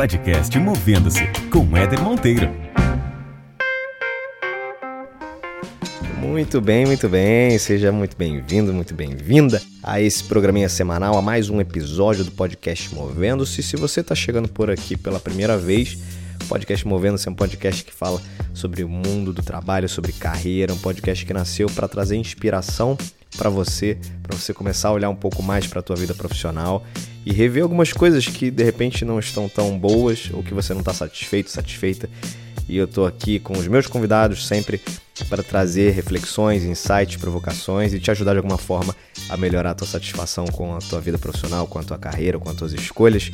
podcast Movendo-se com Éder Monteiro. Muito bem, muito bem. Seja muito bem-vindo, muito bem-vinda a esse programinha semanal, a mais um episódio do podcast Movendo-se. Se você está chegando por aqui pela primeira vez, o podcast Movendo-se é um podcast que fala sobre o mundo do trabalho, sobre carreira, um podcast que nasceu para trazer inspiração para você, para você começar a olhar um pouco mais para a tua vida profissional e rever algumas coisas que de repente não estão tão boas ou que você não está satisfeito, satisfeita. E eu estou aqui com os meus convidados sempre para trazer reflexões, insights, provocações e te ajudar de alguma forma a melhorar a tua satisfação com a tua vida profissional, com a tua carreira, com as tuas escolhas.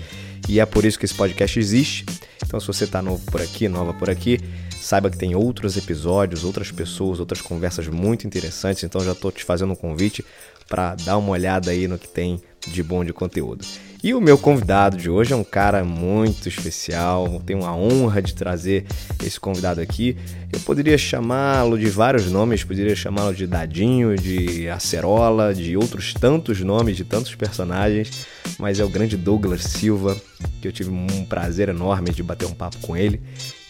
E é por isso que esse podcast existe. Então, se você está novo por aqui, nova por aqui, saiba que tem outros episódios, outras pessoas, outras conversas muito interessantes. Então, já estou te fazendo um convite para dar uma olhada aí no que tem de bom de conteúdo. E o meu convidado de hoje é um cara muito especial, tenho a honra de trazer esse convidado aqui. Eu poderia chamá-lo de vários nomes, poderia chamá-lo de Dadinho, de Acerola, de outros tantos nomes, de tantos personagens, mas é o grande Douglas Silva, que eu tive um prazer enorme de bater um papo com ele.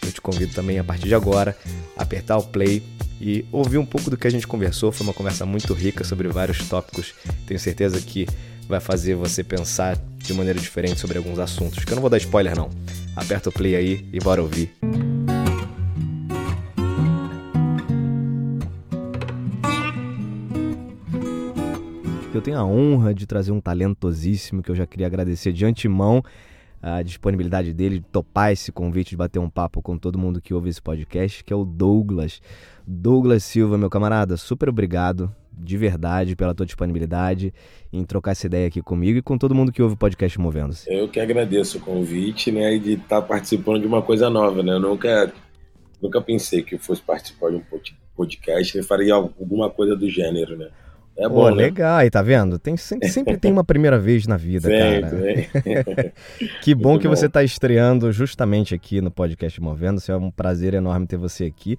Eu te convido também a partir de agora a apertar o play e ouvir um pouco do que a gente conversou. Foi uma conversa muito rica sobre vários tópicos. Tenho certeza que vai fazer você pensar de maneira diferente sobre alguns assuntos. Que eu não vou dar spoiler não. Aperta o play aí e bora ouvir. Eu tenho a honra de trazer um talentosíssimo que eu já queria agradecer de antemão a disponibilidade dele de topar esse convite de bater um papo com todo mundo que ouve esse podcast, que é o Douglas. Douglas Silva, meu camarada, super obrigado de verdade pela tua disponibilidade em trocar essa ideia aqui comigo e com todo mundo que ouve o podcast Movendo-se. Eu que agradeço o convite, né, e de estar tá participando de uma coisa nova, né? Eu nunca, nunca pensei que eu fosse participar de um podcast e faria alguma coisa do gênero, né? É bom, Pô, né? legal, aí tá vendo? Tem, sempre, sempre tem uma primeira vez na vida, sempre, cara. que bom Muito que bom. você tá estreando justamente aqui no podcast Movendo. É um prazer enorme ter você aqui.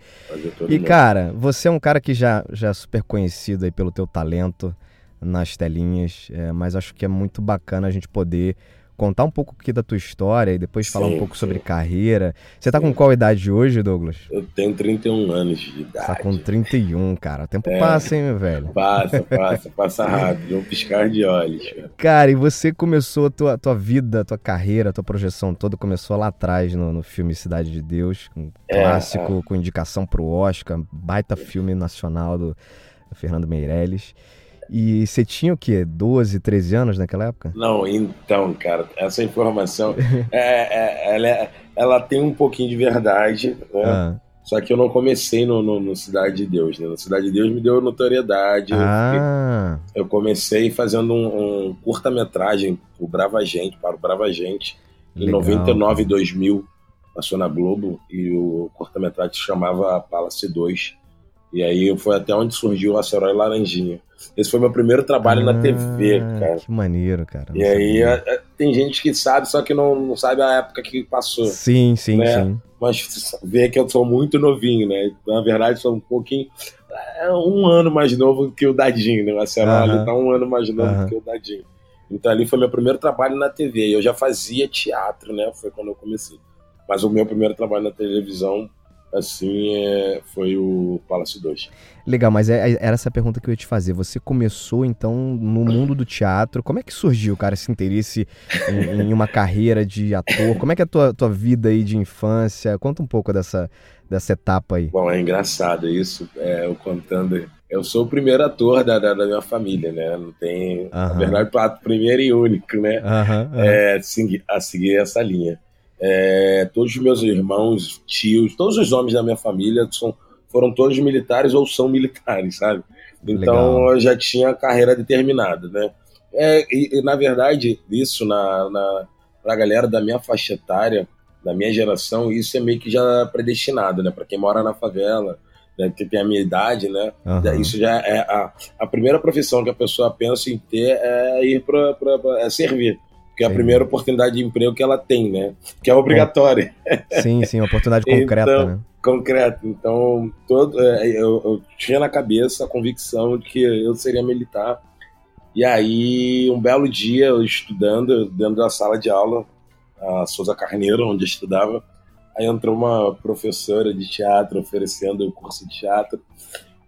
E, cara, você é um cara que já, já é super conhecido aí pelo teu talento nas telinhas, é, mas acho que é muito bacana a gente poder contar um pouco aqui da tua história e depois falar sim, um pouco sim. sobre carreira. Você tá sim. com qual idade hoje, Douglas? Eu tenho 31 anos de idade. Tá com 31, cara. O tempo é, passa, hein, meu velho? Passa, passa, passa rápido. Um piscar de olhos. Cara, e você começou a tua, tua vida, a tua carreira, a tua projeção toda começou lá atrás no, no filme Cidade de Deus, um é, clássico é. com indicação pro Oscar, baita filme nacional do Fernando Meirelles. E você tinha o quê? 12, 13 anos naquela época? Não, então, cara, essa informação é, é, ela, é, ela, tem um pouquinho de verdade, né? Ah. Só que eu não comecei no, no, no, Cidade de Deus, né? No Cidade de Deus me deu notoriedade. Ah. Eu, eu comecei fazendo um, um curta-metragem o Brava Gente, para o Brava Gente, em Legal. 99 e 2000. Passou na Globo e o curta-metragem se chamava Palace 2. E aí foi até onde surgiu o Acerói Laranjinha. Esse foi meu primeiro trabalho ah, na TV, cara. Que maneiro, cara. E aí a, a, tem gente que sabe, só que não, não sabe a época que passou. Sim, sim, né? sim. Mas vê que eu sou muito novinho, né? Na verdade, sou um pouquinho. É um ano mais novo que o Dadinho, né? O Acerói uh -huh. tá um ano mais novo uh -huh. que o Dadinho. Então ali foi meu primeiro trabalho na TV. Eu já fazia teatro, né? Foi quando eu comecei. Mas o meu primeiro trabalho na televisão assim, é, foi o Palace 2. Legal, mas é, é, era essa pergunta que eu ia te fazer. Você começou, então, no mundo do teatro. Como é que surgiu, cara, esse interesse em, em uma carreira de ator? Como é que é a tua, tua vida aí de infância? Conta um pouco dessa, dessa etapa aí. Bom, é engraçado isso, é, eu contando... Eu sou o primeiro ator da, da, da minha família, né? Não tem... Uh -huh. Na verdade, o primeiro e único, né? Uh -huh, uh -huh. É, a seguir essa linha. É, todos os meus irmãos, tios, todos os homens da minha família são, foram todos militares ou são militares, sabe? Então Legal. eu já tinha a carreira determinada, né? É, e, e, na verdade, isso na, na, pra galera da minha faixa etária, da minha geração, isso é meio que já predestinado, né? Para quem mora na favela, né, que tem a minha idade, né? Uhum. Isso já é a, a primeira profissão que a pessoa pensa em ter é ir para é servir que é a primeira oportunidade de emprego que ela tem, né? Que é obrigatória. Sim, sim, uma oportunidade concreta, então, né? Concreta. Então, todo, é, eu, eu, tinha na cabeça a convicção de que eu seria militar. E aí, um belo dia, eu estudando dentro da sala de aula, a Souza Carneiro, onde eu estudava. Aí entrou uma professora de teatro oferecendo o curso de teatro.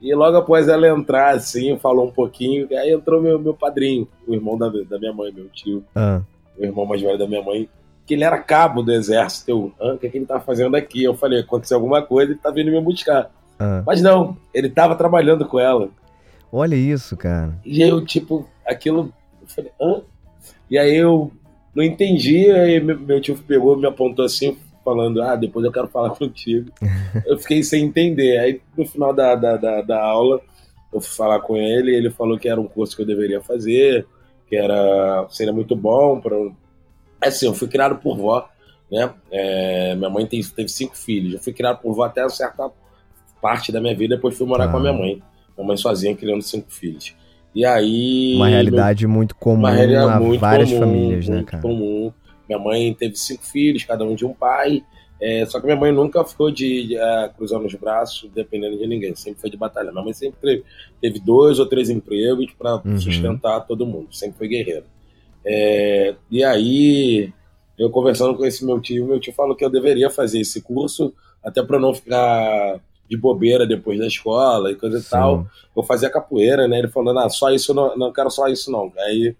E logo após ela entrar, assim, falou um pouquinho. Aí entrou meu, meu padrinho, o irmão da, da minha mãe, meu tio. Ah. O irmão mais velho da minha mãe. Que ele era cabo do exército. Eu, ah, o que, é que ele tá fazendo aqui? Eu falei, aconteceu alguma coisa, ele tá vindo me buscar. Ah. Mas não, ele tava trabalhando com ela. Olha isso, cara. E eu, tipo, aquilo. Eu falei, hã? E aí eu não entendi, aí meu, tio pegou, me apontou assim, falando, ah, depois eu quero falar contigo. eu fiquei sem entender. Aí no final da, da, da, da aula, eu fui falar com ele, ele falou que era um curso que eu deveria fazer, que era seria muito bom para assim eu fui criado por vó né? É, minha mãe tem, teve cinco filhos eu fui criado por vó até uma certa parte da minha vida depois fui morar ah. com a minha mãe minha mãe sozinha criando cinco filhos. E aí uma realidade meu, muito comum uma realidade a muito várias comum, famílias né cara? comum. Minha mãe teve cinco filhos cada um de um pai é, só que minha mãe nunca ficou de, de uh, cruzando os braços, dependendo de ninguém. Sempre foi de batalha. Minha mãe sempre teve, teve dois ou três empregos para uhum. sustentar todo mundo. Sempre foi guerreiro. É, e aí, eu conversando com esse meu tio, meu tio falou que eu deveria fazer esse curso, até para não ficar de bobeira depois da escola e coisa Sim. e tal. Eu fazia capoeira, né? Ele falou, não, só isso não, não quero só isso não. Aí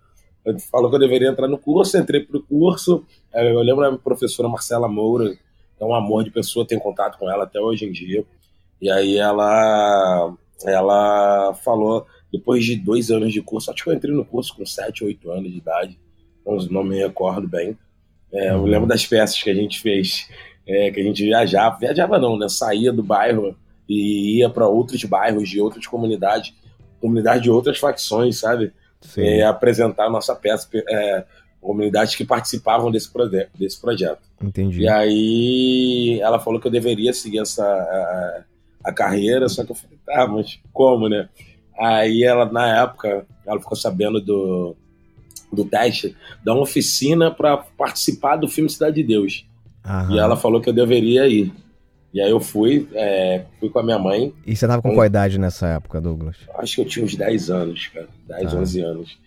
ele falou que eu deveria entrar no curso, entrei pro curso. Eu lembro da professora Marcela Moura, é um amor de pessoa, tenho contato com ela até hoje em dia. E aí ela, ela falou, depois de dois anos de curso, acho que eu entrei no curso com sete, oito anos de idade, não me recordo bem. É, eu lembro das peças que a gente fez, é, que a gente viajava, viajava não, né? Saía do bairro e ia para outros bairros de outras comunidades, comunidades de outras facções, sabe? É, apresentar a nossa peça. Comunidades que participavam desse, proje desse projeto. Entendi. E aí ela falou que eu deveria seguir essa a, a, carreira, só que eu falei, tá, mas como, né? Aí ela, na época, ela ficou sabendo do, do teste, da uma oficina para participar do filme Cidade de Deus. Aham. E ela falou que eu deveria ir. E aí eu fui, é, fui com a minha mãe. E você tava com, com qual idade nessa época, Douglas? Acho que eu tinha uns 10 anos, cara. 10, ah. 11 anos.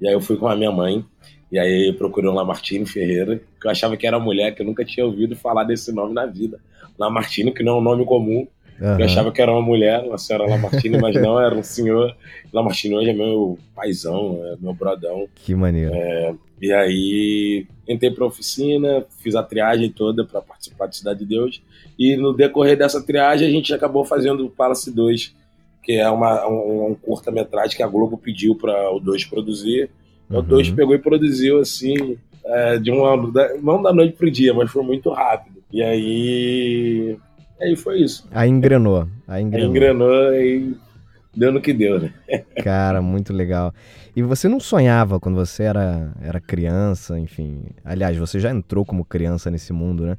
E aí eu fui com a minha mãe. E aí procurou Lamartine Ferreira, que eu achava que era mulher, que eu nunca tinha ouvido falar desse nome na vida. Lamartine, que não é um nome comum. Uhum. Eu achava que era uma mulher, uma senhora Lamartine, mas não, era um senhor. Lamartine hoje é meu paizão, é meu brodão. Que maneiro. É, e aí entrei pra oficina, fiz a triagem toda para participar de Cidade de Deus. E no decorrer dessa triagem a gente acabou fazendo o Palace 2, que é uma, um, um curta-metragem que a Globo pediu para o 2 produzir. Uhum. O 2 pegou e produziu assim, é, de uma. Não da noite pro dia, mas foi muito rápido. E aí. Aí foi isso. Aí engrenou. Aí engrenou. Aí engrenou e deu no que deu, né? Cara, muito legal. E você não sonhava quando você era, era criança, enfim. Aliás, você já entrou como criança nesse mundo, né?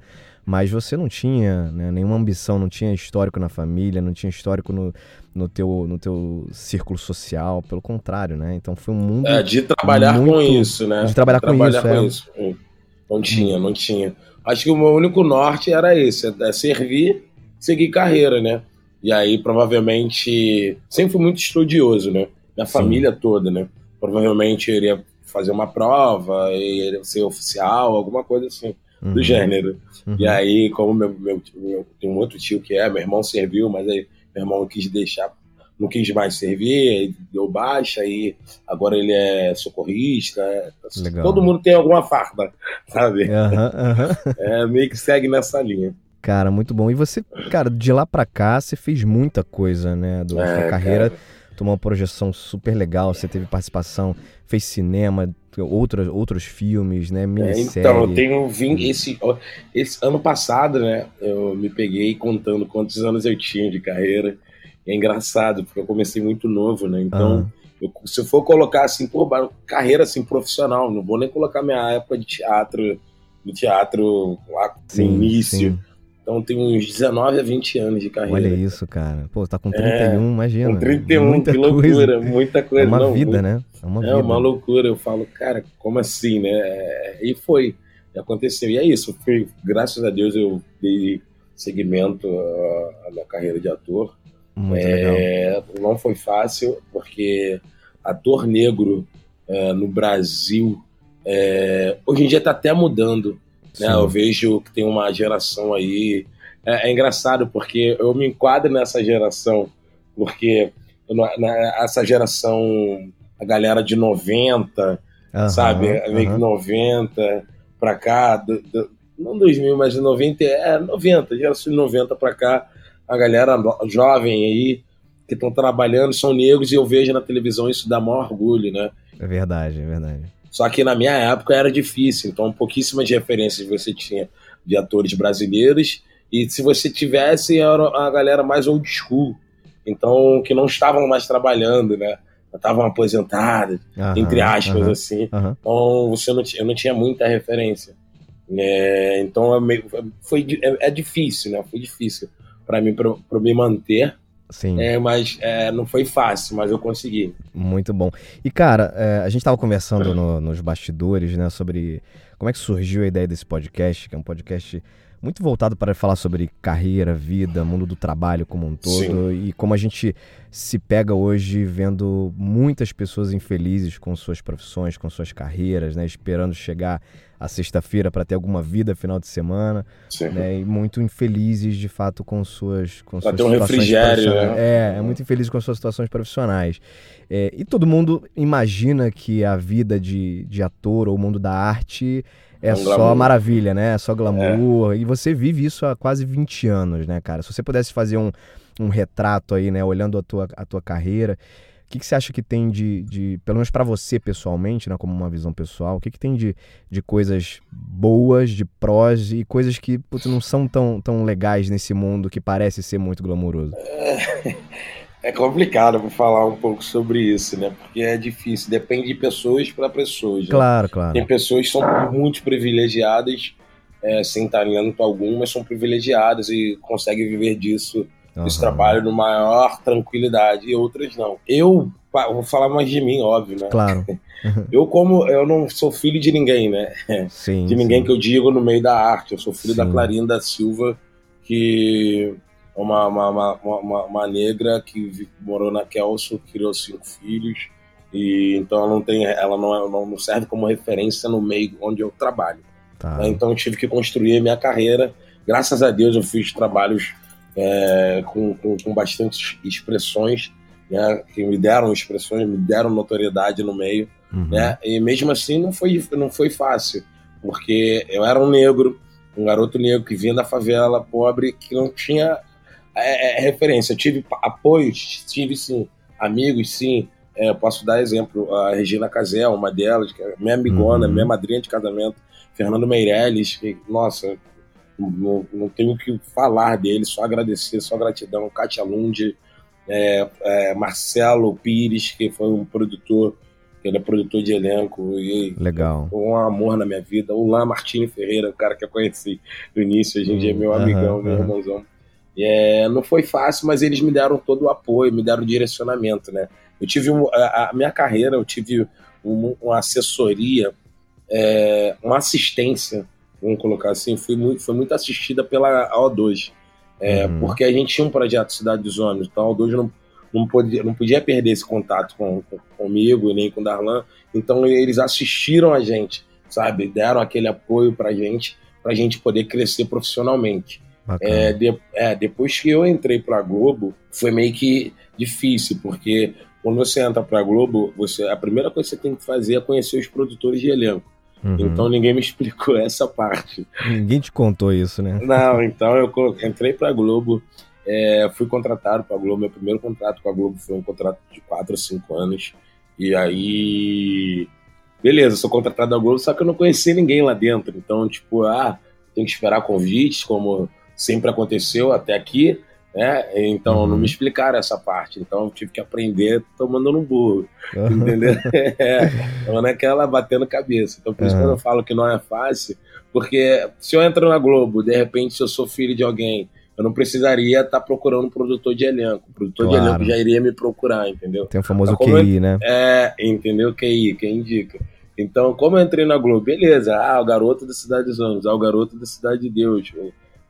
mas você não tinha né, nenhuma ambição, não tinha histórico na família, não tinha histórico no, no, teu, no teu círculo social, pelo contrário, né? Então foi um mundo. É, de trabalhar muito, com isso, né? De trabalhar, de com, trabalhar isso, com é. isso. Não tinha, não tinha. Acho que o meu único norte era esse: é servir, seguir carreira, né? E aí, provavelmente, sempre fui muito estudioso, né? Minha Sim. família toda, né? Provavelmente eu iria fazer uma prova, iria ser oficial, alguma coisa assim uhum. do gênero. Uhum. E aí, como meu, meu, meu, tem um outro tio que é, meu irmão serviu, mas aí meu irmão quis deixar, não quis mais servir, deu baixa, e agora ele é socorrista. É, Legal. Todo mundo tem alguma farda, sabe? Uhum. É, meio que segue nessa linha. Cara, muito bom. E você, cara, de lá pra cá, você fez muita coisa, né? Da é, sua carreira. Cara. Tomou uma projeção super legal, você teve participação, fez cinema, outros, outros filmes, né? Minissérie. É, então, eu tenho 20, esse, esse ano passado, né? Eu me peguei contando quantos anos eu tinha de carreira. E é engraçado, porque eu comecei muito novo, né? Então, uhum. eu, se eu for colocar assim, por carreira assim, profissional, não vou nem colocar minha época de teatro, no teatro lá no início. Sim. Então tem uns 19 a 20 anos de carreira. Olha isso, cara. Pô, tá com 31, é, imagina. Com 31, muita que loucura, coisa. muita coisa. É uma não, vida, muito, né? É uma, é vida. uma loucura. Eu falo, cara, como assim, né? E foi, aconteceu. E é isso. Foi, graças a Deus eu dei seguimento à minha carreira de ator. Muito é, legal. Não foi fácil, porque ator negro é, no Brasil, é, hoje em dia está até mudando Né? Eu vejo que tem uma geração aí. É, é, engraçado porque eu me enquadro nessa geração, porque eu, na, essa geração, a galera de 90, uhum, sabe? Uhum. 90 pra cá, do, do, não 2000, mas de 90, é 90, geração de 90 pra cá, a galera jovem aí que estão trabalhando são negros e eu vejo na televisão isso dá maior orgulho, né? É verdade, é verdade. Só que na minha época era difícil, então pouquíssimas referências você tinha de atores brasileiros e se você tivesse era a galera mais old school, então que não estavam mais trabalhando, né? Estavam aposentados, entre aspas, assim. Então você não, eu não tinha muita referência. É, então é, meio, foi, é, é, difícil, né? Foi difícil para mim, para me manter Sim. É, mas é, não foi fácil, mas eu consegui. Muito bom. E, cara, é, a gente estava conversando no, nos bastidores, né, sobre como é que surgiu a ideia desse podcast, que é um podcast muito voltado para falar sobre carreira, vida, mundo do trabalho como um todo Sim. e como a gente se pega hoje vendo muitas pessoas infelizes com suas profissões, com suas carreiras, né, esperando chegar a sexta-feira para ter alguma vida final de semana, né, e muito infelizes de fato com suas com pra suas ter um refrigério, né? É, é muito infeliz com suas situações profissionais. É, e todo mundo imagina que a vida de, de ator ou o mundo da arte é, um só glamour. maravilha, né? É só glamour. É. E você vive isso há quase 20 anos, né, cara? Se você pudesse fazer um, um retrato aí, né, olhando a tua, a tua carreira, o que, que você acha que tem de, de pelo menos para você pessoalmente, né, como uma visão pessoal, o que, que tem de, de coisas boas, de prós e coisas que putz, não são tão, tão legais nesse mundo que parece ser muito glamouroso? É, complicado falar um pouco sobre isso, né? Porque é difícil, depende de pessoas para pessoas. Né? Claro, claro. Tem pessoas que são muito privilegiadas, é, sem talento algum, mas são privilegiadas e conseguem viver disso, uhum. desse trabalho, no maior tranquilidade, e outras não. Eu vou falar mais de mim, óbvio, né? Claro. eu, como eu não sou filho de ninguém, né? Sim, de ninguém sim. que eu digo no meio da arte. Eu sou filho sim. da Clarinda Silva, que uma, uma, uma, uma, negra que morou na Kelso, criou cinco filhos, e então ela não tem, ela não, é, não serve como referência no meio onde eu trabalho. Tá. Né? Então eu tive que construir minha carreira. Graças a Deus eu fiz trabalhos é, com, com, com bastantes expressões, né, que me deram expressões, me deram notoriedade no meio, uhum. né? E mesmo assim não foi, não foi fácil, porque eu era um negro, um garoto negro que vinha da favela, pobre, que não tinha é, é, referência. Eu tive apoios, tive sim, amigos, sim. É, posso dar exemplo, a Regina Casel, uma delas, que é minha amigona, uhum. minha madrinha de casamento, Fernando Meirelles, que, nossa, não, não tenho o que falar dele, só agradecer, só gratidão. Katia Lund, é, é, Marcelo Pires, que foi um produtor, ele é produtor de elenco e Legal. um amor na minha vida. O Lá Martini Ferreira, o cara que eu conheci no início, hoje em dia é meu amigão, uhum, meu uhum. irmãozão. É, não foi fácil, mas eles me deram todo o apoio, me deram direcionamento, né? Eu tive um, a, a, minha carreira, eu tive um, uma assessoria, é, uma assistência, vamos colocar assim, fui muito, foi muito assistida pela O2, é, uhum. porque a gente tinha um projeto Cidade dos Homens, então a O2 não, não, podia, não podia perder esse contato com, com, comigo, nem com o Darlan, então eles assistiram a gente, sabe? Deram aquele apoio pra gente, pra gente poder crescer profissionalmente. É, de, é, depois que eu entrei pra Globo, foi meio que difícil, porque quando você entra pra Globo, você, a primeira coisa que você tem que fazer é conhecer os produtores de elenco. Uhum. Então ninguém me explicou essa parte. Ninguém te contou isso, né? Não, então eu entrei pra Globo, é, fui contratado pra Globo. Meu primeiro contrato com a Globo foi um contrato de 4 ou 5 anos. E aí, beleza, sou contratado da Globo, só que eu não conhecia ninguém lá dentro. Então, tipo, ah, tem que esperar convites, como sempre aconteceu até aqui, né? Então uhum. não me explicaram essa parte. Então eu tive que aprender tomando no burro, uhum. entendeu? É, então naquela batendo cabeça. Então por isso uhum. que eu falo que não é fácil, porque se eu entro na Globo, de repente se eu sou filho de alguém, eu não precisaria estar tá procurando um produtor de elenco. O produtor claro. de elenco já iria me procurar, entendeu? Tem o famoso então, QI, eu, né? É, entendeu? QI, quem indica. Então, como eu entrei na Globo, beleza, ah, o garoto da Cidade dos Anos, ah, o garoto da Cidade de Deus,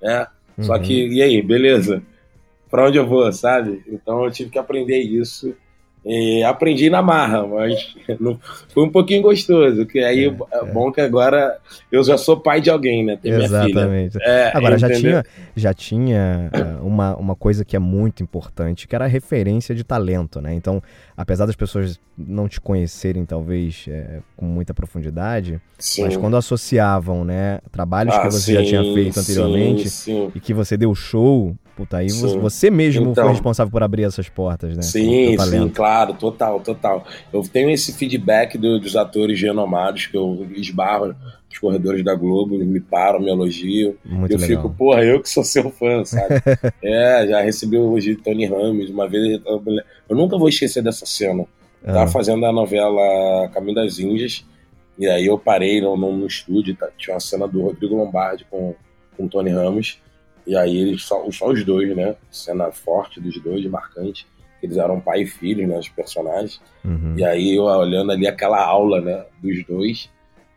né? Uhum. Só que, e aí, beleza? Pra onde eu vou, sabe? Então eu tive que aprender isso. E aprendi na marra, mas não, foi um pouquinho gostoso. Que aí é, é, bom que agora eu já sou pai de alguém, né? Tem Exatamente. É, agora já tinha, já tinha é, uma, uma coisa que é muito importante, que era a referência de talento, né? Então, apesar das pessoas não te conhecerem talvez é, com muita profundidade, sim. mas quando associavam, né, trabalhos ah, que você sim, já tinha feito anteriormente sim, e que você deu show, Puta, aí sim. você mesmo então, foi responsável por abrir essas portas, né? Sim, sim, claro, total, total. Eu tenho esse feedback do, dos atores renomados que eu esbarro nos corredores da Globo, me param, me elogiam. Muito eu legal. fico, porra, eu que sou seu fã, sabe? é, já recebi o elogio de Tony Ramos uma vez. Eu, eu nunca vou esquecer dessa cena. Eu tava ah. fazendo a novela Caminho das Índias, e aí eu parei no, no, no estúdio, tá, tinha uma cena do Rodrigo Lombardi com, com Tony Ramos. E aí eles só, só os dois, né? Cena forte dos dois, marcante. Eles eram pai e filho, né? Os personagens. Uhum. E aí eu olhando ali aquela aula, né? Dos dois.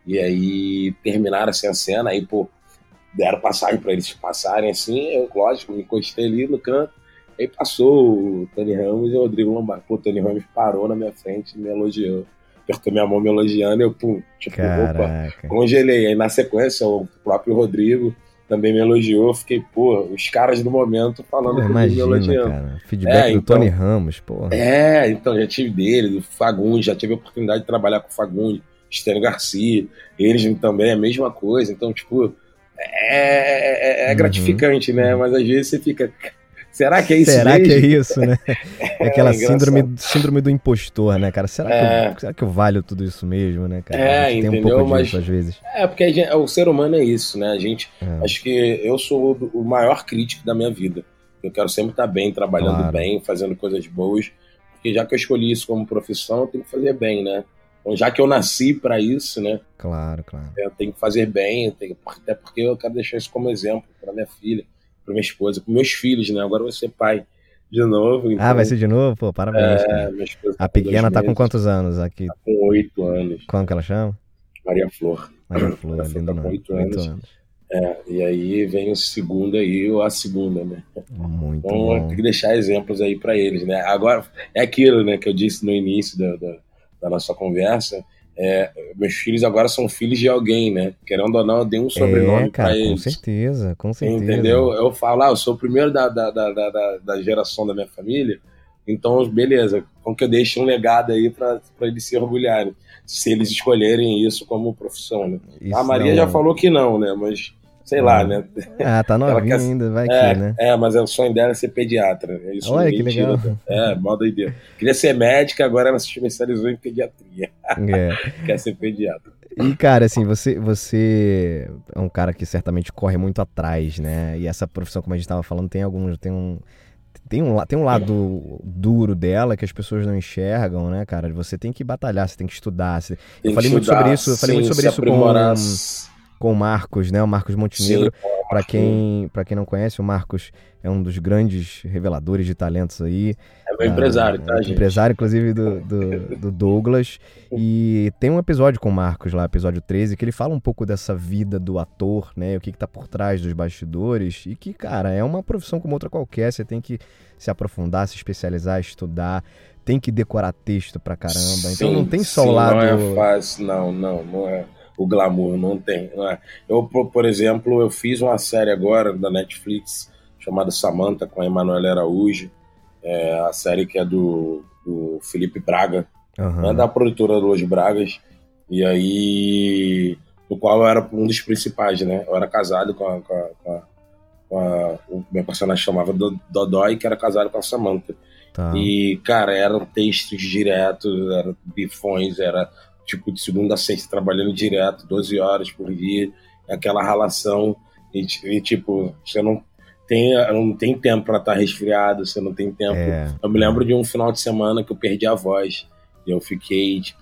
E aí terminaram assim a cena, aí, pô, deram passagem para eles passarem assim. Eu, lógico, me encostei ali no canto. Aí passou o Tony Ramos e o Rodrigo Lombardi. Pô, o Tony Ramos parou na minha frente e me elogiou. Apertou minha mão me elogiando, eu, pum, tipo, Caraca. opa, congelei. Aí na sequência, o próprio Rodrigo também me elogiou. Fiquei, pô, os caras do momento falando pô, imagina, me elogiando. Cara. Feedback é, do então, Tony Ramos, pô. É, então já tive dele, do Fagundes, já tive a oportunidade de trabalhar com o Fagundes, Stênio Garcia, eles também é a mesma coisa. Então, tipo, é, é, é uhum. gratificante, né? Mas às vezes você fica, Será que é isso Será mesmo? que é isso, né? É aquela é síndrome, síndrome do impostor, né, cara? Será, é. que eu, será que eu valho tudo isso mesmo, né, cara? É, entendeu? Tem um pouco Mas, disso, às vezes. É, porque gente, o ser humano é isso, né? A gente, é. acho que eu sou o maior crítico da minha vida. Eu quero sempre estar bem, trabalhando claro. bem, fazendo coisas boas. Porque já que eu escolhi isso como profissão, eu tenho que fazer bem, né? Então, já que eu nasci para isso, né? Claro, claro. Eu tenho que fazer bem, tenho, até porque eu quero deixar isso como exemplo para minha filha para minha esposa, para meus filhos, né? Agora eu vou ser pai de novo. Então... Ah, vai ser de novo? Pô, parabéns. É, a tá pequena tá com quantos anos aqui? Tá com oito anos. Como que ela chama? Maria Flor. Maria Flor, Maria Flor tá com oito anos. anos. É, e aí vem o segundo aí, ou a segunda, né? Muito então, bom. tem que deixar exemplos aí para eles, né? Agora, é aquilo, né, que eu disse no início da, da, da nossa conversa, é, meus filhos agora são filhos de alguém, né? Querendo ou não, eu dei um sobrenome é, para eles. Com certeza, com certeza. Entendeu? Eu falo, ah, eu sou o primeiro da, da, da, da, da geração da minha família, então, beleza, como que eu deixo um legado aí para eles se orgulharem, se eles escolherem isso como profissão, né? Isso a Maria não... já falou que não, né? Mas sei lá, ah. né? Ah, tá novinha quer... ainda, vai é, que, né? É, mas o sonho dela é ser pediatra. Isso Olha que legal. É, mó doideira. Queria ser médica, agora ela se especializou em pediatria. É. Quer ser pediatra. E, cara, assim, você, você é um cara que certamente corre muito atrás, né? E essa profissão, como a gente estava falando, tem alguns. Tem um, tem um, tem um lado duro dela que as pessoas não enxergam, né, cara? Você tem que batalhar, você tem que estudar. Você... eu falei muito sobre isso, eu falei muito sobre isso com com o Marcos, né? O Marcos Montenegro. Para quem, quem não conhece, o Marcos é um dos grandes reveladores de talentos aí. É meu empresário, tá, gente? Empresário, inclusive, do, do, do, Douglas. E tem um episódio com o Marcos lá, episódio 13, que ele fala um pouco dessa vida do ator, né? O que, que tá por trás dos bastidores. E que, cara, é uma profissão como outra qualquer. Você tem que se aprofundar, se especializar, estudar. Tem que decorar texto pra caramba. Sim, então não tem só sim, o lado. Não é fácil, não, não, não é o glamour, não tem. Não é. Eu, por exemplo, eu fiz uma série agora da Netflix chamada Samantha com a Emanuela Araújo, é, a série que é do, do Felipe Braga, uhum. é da produtora Los Bragas, e aí, no qual eu era um dos principais, né? Eu era casado com a, com a, com a, com a o meu personagem chamava Dodói, que era casado com a Samantha. Tá. E, cara, eram textos diretos, eram bifões, era tipo, de segunda a sexta, trabalhando direto, 12 horas por dia, aquela relação, e, e tipo, você não tem, não tem tempo para estar tá resfriado, você não tem tempo. É. Eu me lembro de um final de semana que eu perdi a voz, e eu fiquei, tipo,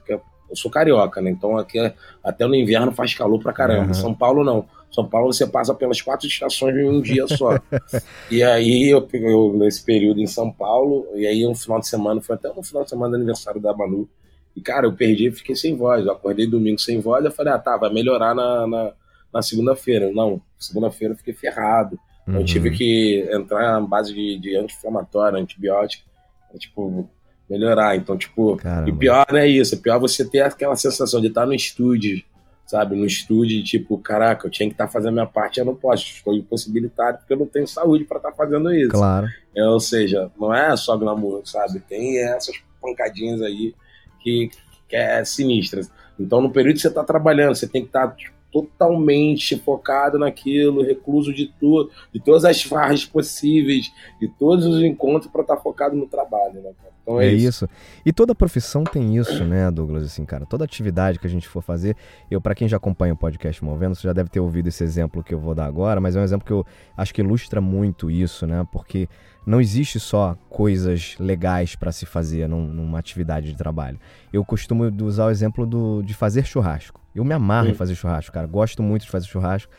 eu sou carioca, né? Então aqui até no inverno faz calor pra caramba. Uhum. São Paulo não. São Paulo você passa pelas quatro estações em um dia só. e aí eu, eu, nesse período em São Paulo, e aí um final de semana, foi até um final de semana do aniversário da Manu. E, cara, eu perdi e fiquei sem voz. Eu acordei domingo sem voz, eu falei, ah, tá, vai melhorar na, na, na segunda-feira. Não, segunda-feira eu fiquei ferrado. Uhum. Eu tive que entrar na base de, de anti-inflamatório, antibiótico. É, tipo, melhorar. Então, tipo, Caramba. e pior não é isso, é pior você ter aquela sensação de estar no estúdio, sabe? No estúdio, tipo, caraca, eu tinha que estar fazendo a minha parte, eu não posso, estou impossibilitado porque eu não tenho saúde para estar fazendo isso. Claro. É, ou seja, não é só glamour, sabe? Tem essas pancadinhas aí que, que é sinistras. Então, no período que você está trabalhando, você tem que estar tipo, totalmente focado naquilo, recluso de tudo, de todas as farras possíveis, de todos os encontros para estar tá focado no trabalho, né, cara? Então é, é isso. isso. E toda profissão tem isso, né, Douglas? Assim, cara, toda atividade que a gente for fazer, eu para quem já acompanha o podcast Movendo, você já deve ter ouvido esse exemplo que eu vou dar agora, mas é um exemplo que eu acho que ilustra muito isso, né? Porque não existe só coisas legais para se fazer num, numa atividade de trabalho. Eu costumo usar o exemplo do, de fazer churrasco. Eu me amarro Sim. em fazer churrasco, cara. Gosto muito de fazer churrasco.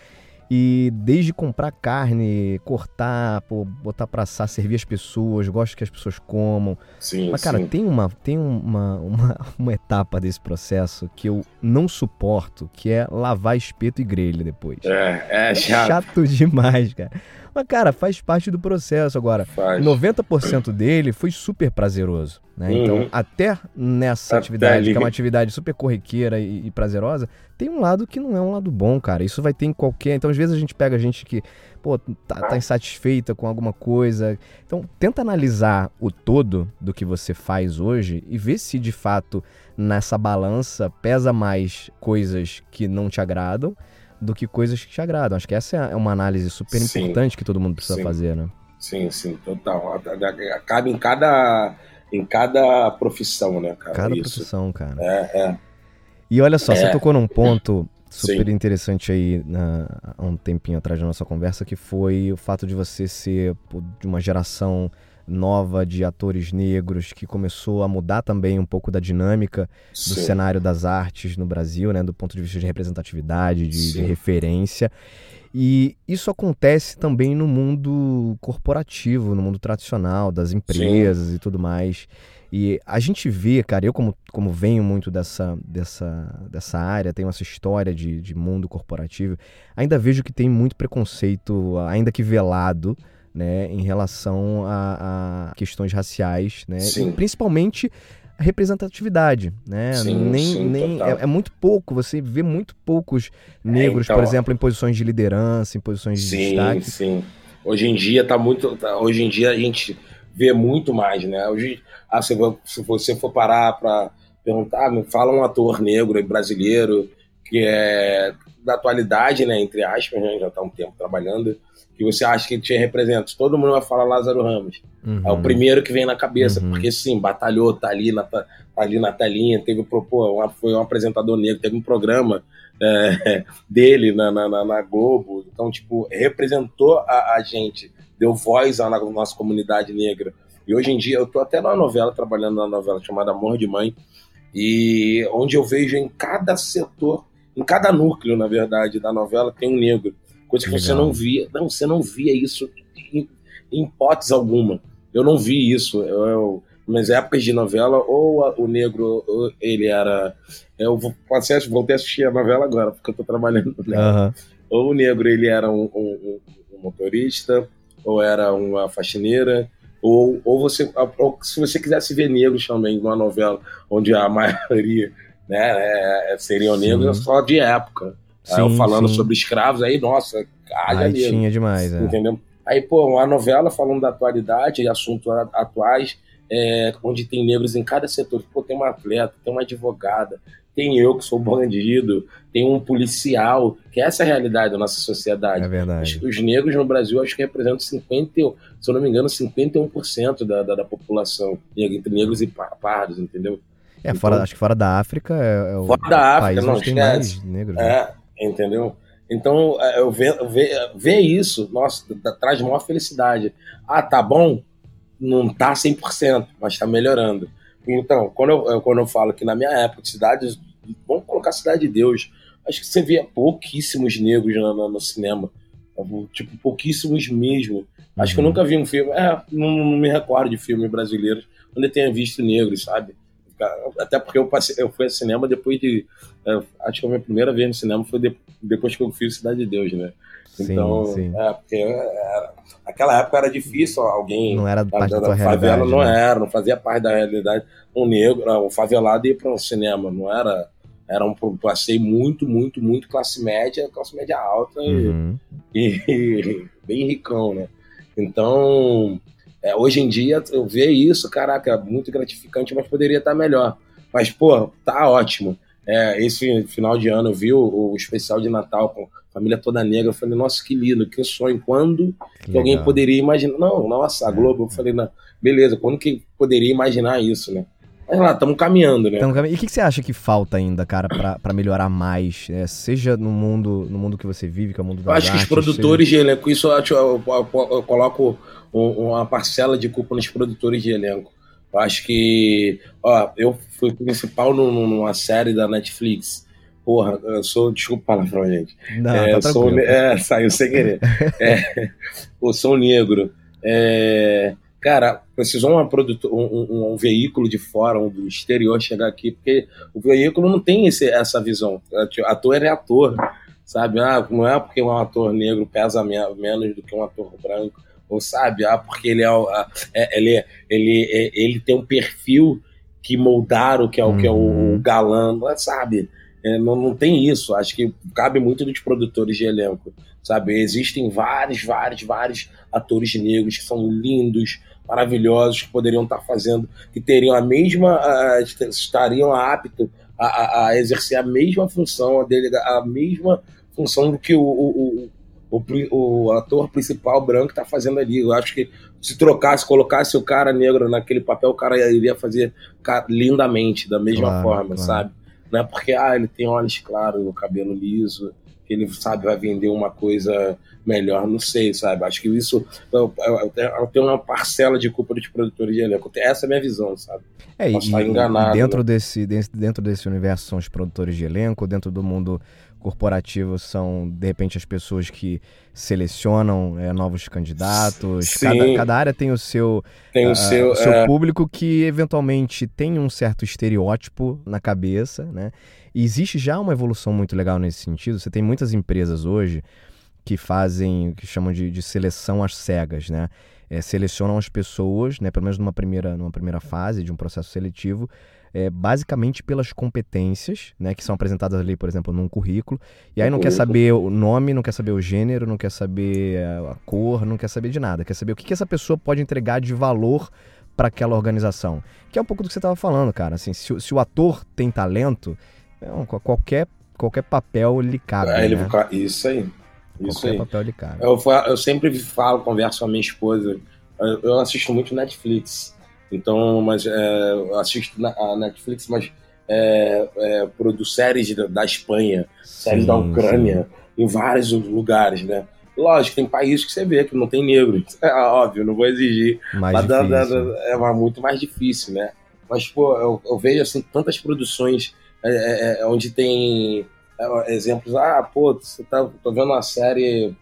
E desde comprar carne, cortar, pô, botar pra assar, servir as pessoas, gosto que as pessoas comam. Sim, Mas, cara, sim. tem, uma, tem uma, uma, uma etapa desse processo que eu não suporto, que é lavar espeto e grelha depois. É, é, é chato. chato demais, cara. Mas, cara, faz parte do processo. Agora, faz. 90% dele foi super prazeroso. Né? Uhum. Então, até nessa até atividade, ali. que é uma atividade super corriqueira e, e, prazerosa, tem um lado que não é um lado bom, cara. Isso vai ter em qualquer. Então, às vezes, a gente pega gente que, pô, tá, tá insatisfeita com alguma coisa. Então, tenta analisar o todo do que você faz hoje e ver se de fato nessa balança pesa mais coisas que não te agradam do que coisas que te agradam. Acho que essa é uma análise super sim, importante que todo mundo precisa sim. fazer, né? Sim, sim, total. Cabe em cada, em cada profissão, né, cara? Cada Isso. profissão, cara. É, é. E olha só, é. você tocou num ponto super sim. interessante aí na, há um tempinho atrás da nossa conversa, que foi o fato de você ser de uma geração nova de atores negros que começou a mudar também um pouco da dinâmica Sim. do cenário das artes no Brasil, né, do ponto de vista de representatividade, de, de referência. E isso acontece também no mundo corporativo, no mundo tradicional, das empresas Sim. e tudo mais. E a gente vê, cara, eu como, como venho muito dessa, dessa, dessa área, tenho essa história de, de mundo corporativo, ainda vejo que tem muito preconceito, ainda que velado, né, em relação a, a questões raciais, né, e principalmente a representatividade, né? Sim, nem, sim, nem é, é, muito pouco. Você vê muito poucos negros, é, então, por exemplo, em posições de liderança, em posições de sim, destaque. Sim, sim. Hoje em dia tá muito, tá, hoje em dia a gente vê muito mais, né? Hoje, ah, se, você for parar para perguntar, me fala um ator negro brasileiro que é da atualidade, né? Entre aspas, né? já está um tempo trabalhando que você acha que te representa. Todo mundo vai falar Lázaro Ramos. Uhum. É o primeiro que vem na cabeça, uhum. porque sim, batalhou, tá ali na, tá ali na telinha, teve pô, uma, foi um apresentador negro, teve um programa é, dele na, na, na, Globo, então, tipo, representou a, a gente, deu voz à nossa comunidade negra. E hoje em dia, eu tô até na novela, trabalhando na novela chamada Amor de Mãe, e onde eu vejo em cada setor, em cada núcleo, na verdade, da novela, tem um negro. Coisa que Legal. você não via. Não, você não via isso em, em hipótese alguma. Eu não vi isso. Eu, eu, nas épocas de novela, ou a, o negro, ou ele era. Eu vou, voltei a assistir a novela agora, porque eu tô trabalhando nela. Uhum. Ou o negro, ele era um, um, um motorista, ou era uma faxineira, ou, ou você, ou, se você quisesse ver negros também numa novela onde a maioria né, é, seriam negros, Sim. só de época. Sim, aí eu falando sim. sobre escravos, aí, nossa, haja aí tinha demais, é. Entendeu? Aí, pô, uma novela falando da atualidade e assuntos atuais, é, onde tem negros em cada setor. Pô, tem uma atleta, tem uma advogada, tem eu que sou bandido, tem um policial, que essa é a realidade da nossa sociedade. É verdade. Os, os negros no Brasil acho que representam 50, se eu não me engano, 51% da, da, da população, entre negros e pardos, entendeu? É, então, fora, acho que fora da África é, é o fora da África, país não, onde tem mais negros. Né? É, entendeu? Então, é, eu ver, ver, ver isso, nossa, traz maior felicidade. Ah, tá bom? Não tá 100%, mas tá melhorando. Então, quando eu, quando eu falo que na minha época, cidades, vamos colocar Cidade de Deus, acho que você via pouquíssimos negros no, no, no cinema. Tipo, pouquíssimos mesmo. Acho uhum. que eu uhum. nunca vi um filme, é, não, não, me recordo de filmes brasileiros onde eu tenha visto negros, sabe? Até porque eu, passei, eu fui ao cinema depois de. É, acho que a minha primeira vez no cinema foi de, depois que eu fiz Cidade de Deus, né? Então, sim, sim. É, porque era, naquela época era difícil alguém. Não era parte da, da, da favela, não né? era, não fazia parte da realidade. Um negro, um favelado ir para um cinema, não era. Era um passeio muito, muito, muito classe média, classe média alta uhum. e, e, bem ricão, né? Então, é, hoje em dia, eu ver isso, caraca, muito gratificante, mas poderia estar melhor. Mas, pô, tá ótimo. É, esse final de ano eu vi o, o, especial de Natal com família toda negra. Eu falei, nossa, que lindo, que sonho. Quando que alguém poderia imaginar? Não, nossa, a Globo. Eu falei, não, beleza, quando que poderia imaginar isso, né? Mas lá, estamos caminhando, né? Tamo E o que, que, você acha que falta ainda, cara, para melhorar mais? É, seja no mundo no mundo que você vive, que é o mundo da Eu acho artes, que os produtores seja... de elenco, isso eu, eu, eu, eu coloco uma parcela de culpa nos produtores de elenco. Eu acho que, ó, eu fui principal numa série da Netflix. Porra, eu sou, desculpa a palavra, gente. Não, é, tá sou, é, saiu sem querer. é, eu sou negro. É, cara, precisou uma produtor, um, um, um, veículo de fora, um do exterior chegar aqui, porque o veículo não tem esse, essa visão. Ator é ator, sabe? Ah, não é porque um ator negro pesa menos do que um ator branco ou sabe, ah, porque ele é, é ele, ele, é, ele tem um perfil que moldaram, que é o que é o, uhum. galã, sabe? É, não, não tem isso. Acho que cabe muito dos produtores de elenco, sabe? Existem vários, vários, vários atores negros que são lindos, maravilhosos, que poderiam estar fazendo, que teriam a mesma, estariam aptos a, a, a, exercer a mesma função, a, dele, a mesma função do que o, o, o, o ator principal branco está fazendo ali. Eu acho que se trocasse, colocasse o cara negro naquele papel, o cara iria fazer lindamente, da mesma claro, forma, claro. sabe? Não é porque ah, ele tem olhos claros, o cabelo liso, que ele sabe vai vender uma coisa melhor, não sei, sabe? Acho que isso eu, eu, eu tenho uma parcela de culpa dos produtores de elenco. Essa é a minha visão, sabe? É, Posso e, estar enganado. Dentro, né? desse, dentro desse universo são os produtores de elenco, dentro do mundo corporativo são, de repente, as pessoas que selecionam é, novos candidatos. Cada, cada, área tem o seu, tem o uh, seu, seu é... público que, eventualmente, tem um certo estereótipo na cabeça, né? E existe já uma evolução muito legal nesse sentido. Você tem muitas empresas hoje que fazem o que chamam de, de seleção às cegas, né? É, selecionam as pessoas, né, pelo menos numa primeira, numa primeira fase de um processo seletivo, é, basicamente pelas competências, né, que são apresentadas ali, por exemplo, num currículo. E aí não quer saber o nome, não quer saber o gênero, não quer saber a cor, não quer saber de nada. Quer saber o que, que essa pessoa pode entregar de valor para aquela organização. Que é um pouco do que você estava falando, cara. Assim, se, se, o ator tem talento, é qualquer, qualquer papel lhe cabe. É, ele, né? Isso aí. Isso qualquer aí. papel lhe cabe. Eu, eu sempre falo, converso com a minha esposa. Eu assisto muito Netflix. Então, mas é, assisto na, a Netflix, mas é, é, produz séries da, da Espanha, sim, séries da Ucrânia, sim. em vários lugares, né? Lógico, tem países que você vê que não tem negro. É óbvio, não vou exigir. Mais mas. Da, da, é muito mais difícil, né? Mas, pô, eu, eu vejo, assim, tantas produções é, é, é onde tem exemplos. Ah, pô, você tá, tô vendo uma série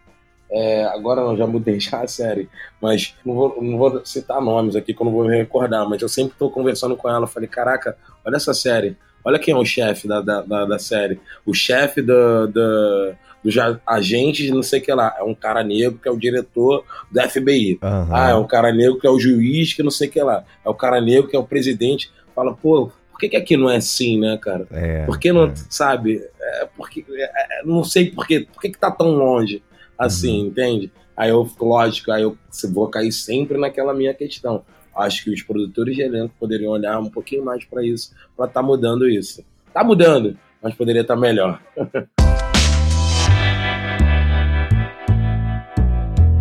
é, agora eu já mudei já a série, mas não vou, não vou citar nomes aqui que eu não vou me recordar, mas eu sempre estou conversando com ela. Falei, caraca, olha essa série. Olha quem é o chefe da, da, da, da, série. O chefe do, do, dos agentes de não sei o que lá. É um cara negro que é o diretor do FBI. Uhum. Ah, é um cara negro que é o juiz que não sei o que lá. É o cara negro que é o presidente. Fala, pô, por que, que aqui não é assim, né, cara? É, por que não, é. sabe? É, porque, é, não sei por quê. Por que, que tá tão longe? Assim, uhum. entende? Aí eu, lógico, aí eu vou cair sempre naquela minha questão. Acho que os produtores de elenco poderiam olhar um pouquinho mais para isso, para estar tá mudando isso. Tá mudando, mas poderia estar tá melhor.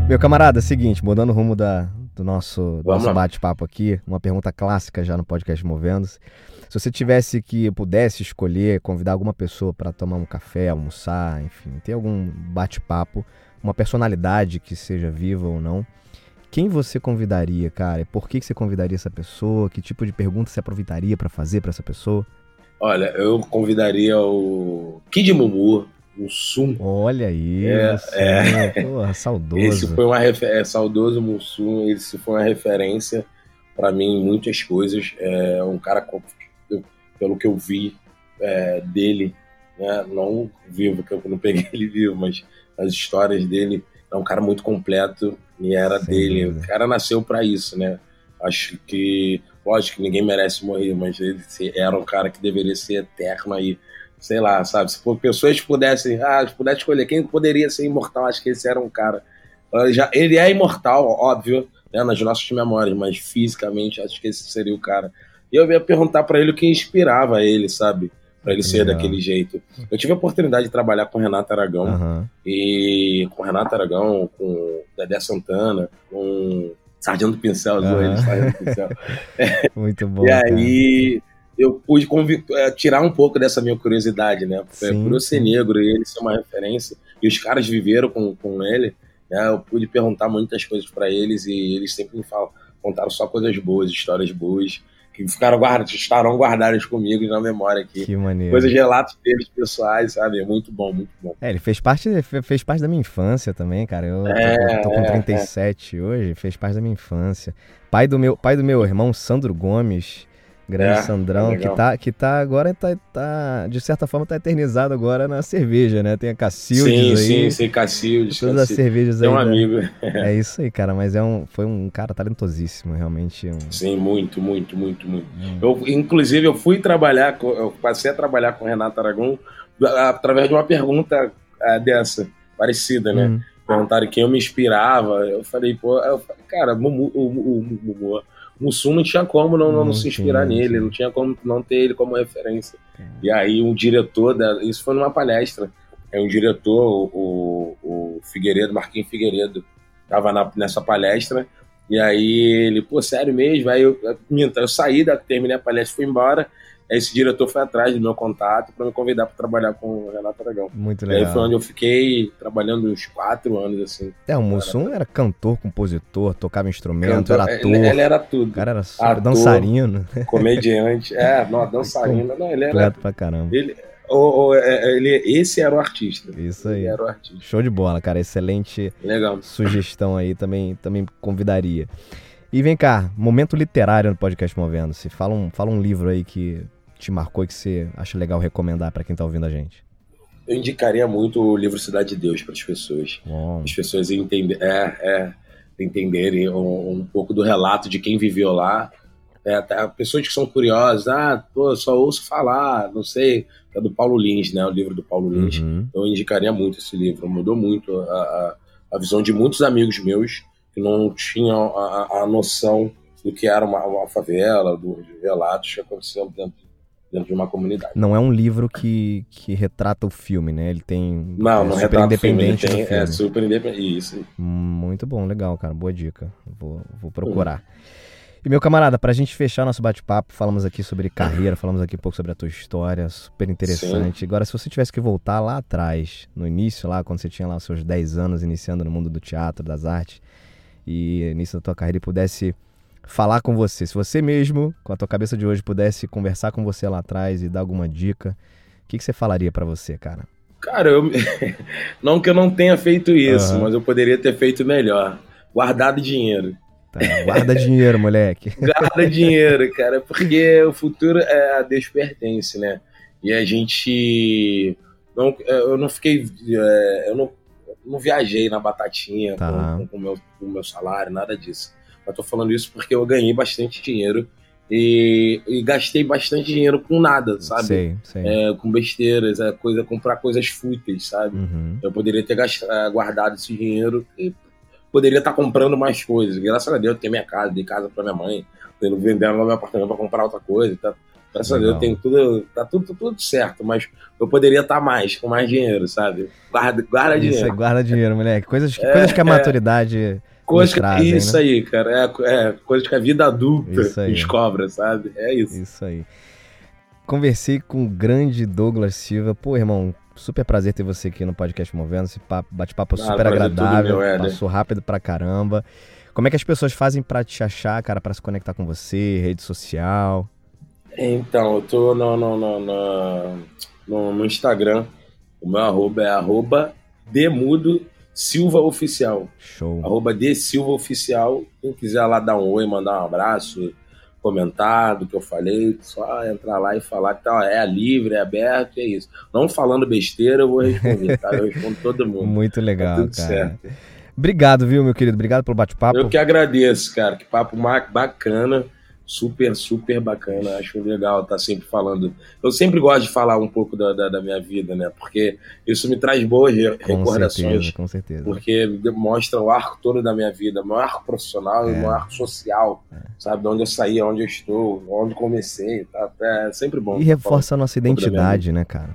Meu camarada, seguinte, mudando o rumo da, do nosso, nosso bate-papo aqui, uma pergunta clássica já no podcast Movendo-se. Se você tivesse que pudesse escolher, convidar alguma pessoa para tomar um café, almoçar, enfim, ter algum bate-papo, uma personalidade que seja viva ou não, quem você convidaria, cara? Por que, que você convidaria essa pessoa? Que tipo de pergunta você aproveitaria para fazer para essa pessoa? Olha, eu convidaria o Kid Mumu, o Mussum. Olha aí, é, é. Porra, saudoso. Esse foi uma é, saudoso Mussum, esse foi uma referência para mim em muitas coisas. É um cara eu, pelo que eu vi é, dele, né, não vivo, que eu não peguei ele vivo, mas as histórias dele, é um cara muito completo e era Sim, dele. O cara nasceu para isso, né? Acho que, lógico que ninguém merece morrer, mas ele era um cara que deveria ser eterno aí. Sei lá, sabe? Se pessoas pudessem, ah, se pudesse escolher quem poderia ser imortal, acho que esse era um cara. Já, ele é imortal, óbvio, né, nas nossas memórias, mas fisicamente acho que esse seria o cara. E eu ia perguntar para ele o que inspirava ele, sabe? Para ele ser daquele jeito. Eu tive a oportunidade de trabalhar com Renato Aragão, uhum. e com Renato Aragão, com Dedé Santana, com Sargento Pincel, uhum. ele, Sargento Pincel. Muito bom. e aí eu pude é, tirar um pouco dessa minha curiosidade, né? Sim, por eu ser negro e ele ser uma referência, e os caras viveram com, com ele, né? Eu pude perguntar muitas coisas para eles e eles sempre me falam, contaram só coisas boas, histórias boas que ficaram guardados, estarão guardadas comigo na memória aqui. Que maneiro. Coisas, relatos deles pessoais, sabe? É muito bom, muito bom. É, ele fez parte, fez parte da minha infância também, cara. Eu é, tô, tô, com 37 é, é. hoje, fez parte da minha infância. Pai do meu, pai do meu irmão, Sandro Gomes, Grande é, Sandrão, é que, tá, que tá agora, tá, tá, de certa forma, tá eternizado agora na cerveja, né? Tem a Cacildes sim, aí. Sim, sim, Cacildes. Todas Cacildes. as cervejas aí. É um amigo. É isso aí, cara, mas é um, foi um cara talentosíssimo, realmente. Um... Sim, muito, muito, muito, muito. Hum. Eu, inclusive, eu fui trabalhar, com, eu passei a trabalhar com o Renato Aragão através de uma pergunta uh, dessa, parecida, né? Hum. Perguntaram quem eu me inspirava. Eu falei, pô, eu falei, cara, o Mumu Mussum não tinha como não, não, não se inspirar sim, nele, sim. não tinha como não ter ele como referência. É. E aí um diretor, da, isso foi numa palestra, é um diretor, o, o Figueiredo, Marquinhos Figueiredo, tava na, nessa palestra, e aí ele, pô, sério mesmo? Aí eu, eu, eu saí, da, terminei a palestra, fui embora, esse diretor foi atrás do meu contato para me convidar para trabalhar com o Renato Aragão. Muito legal. E aí foi onde eu fiquei trabalhando uns quatro anos, assim. É, o Mussum era cantor, compositor, tocava instrumento, cantor, era ator. Ele, ele, era tudo. O cara era super ator, dançarino. Comediante. É, não, dançarino. Não, ele era. pra caramba. Ele, o, o, é, ele, esse era o artista. Isso aí. Ele era o artista. Show de bola, cara. Excelente Legal. sugestão aí. Também, também convidaria. E vem cá, momento literário no podcast Movendo-se. Fala um, fala um livro aí que te marcou e que você acha legal recomendar para quem está ouvindo a gente? Eu indicaria muito o livro Cidade de Deus para as pessoas. Bom. As pessoas entender, é, é, entenderem um, um, pouco do relato de quem viveu lá. É, pessoas que são curiosas, ah, pô, só ouço falar, não sei. É do Paulo Lins, né? O livro do Paulo Lins. Uhum. Eu indicaria muito esse livro. Mudou muito a, a, a visão de muitos amigos meus que não tinham a, a noção do que era uma, uma favela, dos relatos que aconteciam dentro dentro de uma comunidade. Não é um livro que, que retrata o filme, né? Ele tem. Não, é não retrata independente o filme, tem, É super independente. Isso. Muito bom, legal, cara. Boa dica. Vou, vou procurar. Uhum. E meu camarada, pra gente fechar nosso bate-papo, falamos aqui sobre carreira, falamos aqui um pouco sobre a tua história, super interessante. Sim. Agora, se você tivesse que voltar lá atrás, no início, lá, quando você tinha lá os seus 10 anos, iniciando no mundo do teatro, das artes, e início da tua carreira, e pudesse falar com você. Se você mesmo, com a tua cabeça de hoje, pudesse conversar com você lá atrás e dar alguma dica, o que, que você falaria para você, cara? Cara, eu... não que eu não tenha feito isso, uhum. mas eu poderia ter feito melhor. Guardado dinheiro. Tá, guarda dinheiro, moleque. Guarda dinheiro, cara, porque o futuro é a Deus pertence, né? E a gente. Não, eu não fiquei. É, eu não, não viajei na batatinha tá. com, o meu, com o meu salário, nada disso. Eu tô falando isso porque eu ganhei bastante dinheiro e, e gastei bastante dinheiro com nada, sabe? Sei, sei. É, com besteiras, é, coisa, comprar coisas fúteis, sabe? Uhum. Eu poderia ter gastado, é, guardado esse dinheiro e poderia estar comprando mais coisas. Graças a Deus eu tenho minha casa, dei casa para minha mãe, vendendo meu apartamento para comprar outra coisa, tá? Graças Legal. a Deus tem tudo, tá tudo, tudo certo, mas eu poderia estar mais, com mais dinheiro, sabe? Guarda, guarda Isso, dinheiro. guarda dinheiro, moleque. Coisas, é, coisas que a é. Maturidade Coisa que, trazem, isso né? aí, cara. É, é coisa que a vida adulta descobre, sabe? É isso. Isso aí. Conversei com o grande Douglas Silva. Pô, irmão, super prazer ter você aqui no podcast Movendo. Esse bate-papo ah, super agradável. Meu, passou rápido pra caramba. Como é que as pessoas fazem para te achar, cara, para se conectar com você, rede social? Então, eu tô no, no, no, no, no Instagram. O meu arroba é arroba demudo Silva Oficial. Show. Arroba de Silva Oficial. Quem quiser lá dar um oi, mandar um abraço, comentar do que eu falei, só entrar lá e falar que tá, é livre, é aberto, é isso. Não falando besteira, eu vou responder, tá? Eu respondo todo mundo. Muito legal, tá tudo cara. Certo. Obrigado, viu, meu querido? Obrigado pelo bate-papo. Eu que agradeço, cara. Que papo bacana super, super bacana. Acho legal estar tá sempre falando. Eu sempre gosto de falar um pouco da, da, da minha vida, né? Porque isso me traz boas com recordações. Certeza, com certeza. Porque mostra o arco todo da minha vida, meu arco profissional é. e meu arco social. É. Sabe? De onde eu saí, onde eu estou, onde comecei. Tá? É sempre bom. E reforça a nossa identidade, né, cara?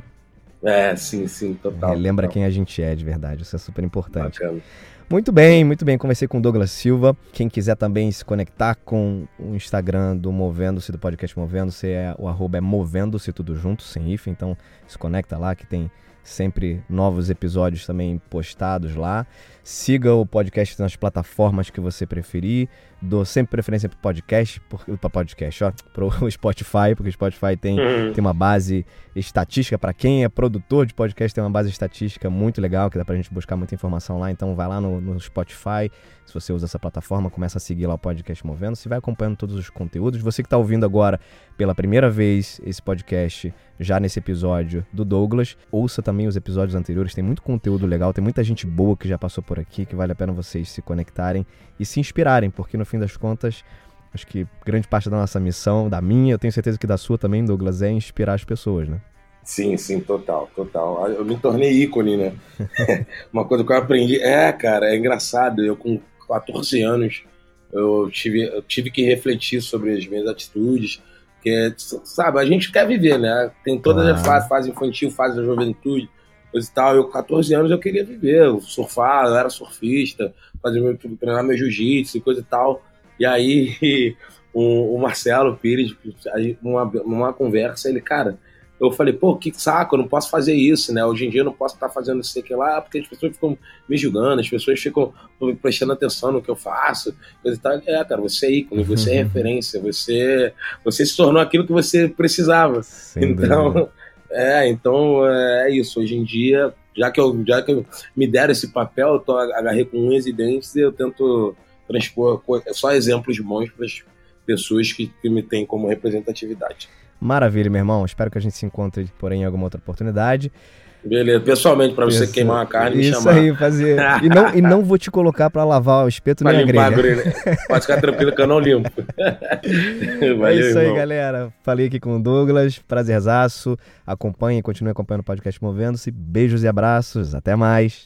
É, sim, sim, total. Lembra total. quem a gente é de verdade. Isso é super importante. Bacana. Muito bem, muito bem. Conversei com Douglas Silva. Quem quiser também se conectar com o Instagram do Movendo-se, do podcast Movendo-se, é, o arroba é Movendo-se tudo junto, sem if. Então se conecta lá que tem sempre novos episódios também postados lá. Siga o podcast nas plataformas que você preferir. Dou sempre preferência para podcast, para podcast, ó, para o Spotify, porque o Spotify tem, uhum. tem uma base estatística para quem é produtor de podcast, tem uma base estatística muito legal que dá para a gente buscar muita informação lá. Então vai lá no, no Spotify, se você usa essa plataforma, começa a seguir lá o podcast Movendo, se vai acompanhando todos os conteúdos. Você que está ouvindo agora pela primeira vez esse podcast, já nesse episódio do Douglas, ouça também os episódios anteriores, tem muito conteúdo legal, tem muita gente boa que já passou por aqui, que vale a pena vocês se conectarem e se inspirarem, porque no fim das contas, acho que grande parte da nossa missão, da minha, eu tenho certeza que da sua também, Douglas, é inspirar as pessoas, né? Sim, sim, total, total. Eu me tornei ícone, né? Uma coisa que eu aprendi. É, cara, é engraçado. Eu, com 14 anos, eu tive, eu tive que refletir sobre as minhas atitudes. Porque, sabe, a gente quer viver, né? Tem todas as fases, fase infantil, fase da juventude coisa e tal. Eu, com 14 anos, eu queria viver, eu surfar, eu era surfista, fazer meu, treinar meu jiu-jitsu e coisa e tal. E aí, o, o Marcelo Pires, numa, numa conversa, ele, cara, eu falei, pô, que saco, eu não posso fazer isso, né? Hoje em dia eu não posso estar fazendo isso aqui lá, porque as pessoas ficam me julgando, as pessoas ficam prestando atenção no que eu faço, coisa e tal. É, cara, você é ícone, você é referência, você, você se tornou aquilo que você precisava. Sem então, dúvida. É, então é isso. Hoje em dia, já que eu, já que eu me deram esse papel, eu tô, agarrei com unhas e dentes e eu tento transpor só exemplos bons para as pessoas que, que me têm como representatividade. Maravilha, meu irmão. Espero que a gente se encontre, porém, em alguma outra oportunidade. Beleza, pessoalmente, para você queimar uma carne e me chamar. Isso aí, fazer. E não, e não vou te colocar para lavar o espeto pra nem a grelha. A grelha. Pode ficar tranquilo que eu não limpo. Valeu, é isso aí, irmão. galera. Falei aqui com o Douglas, prazerzaço. Acompanhe, continue acompanhando o podcast Movendo-se. Beijos e abraços. Até mais.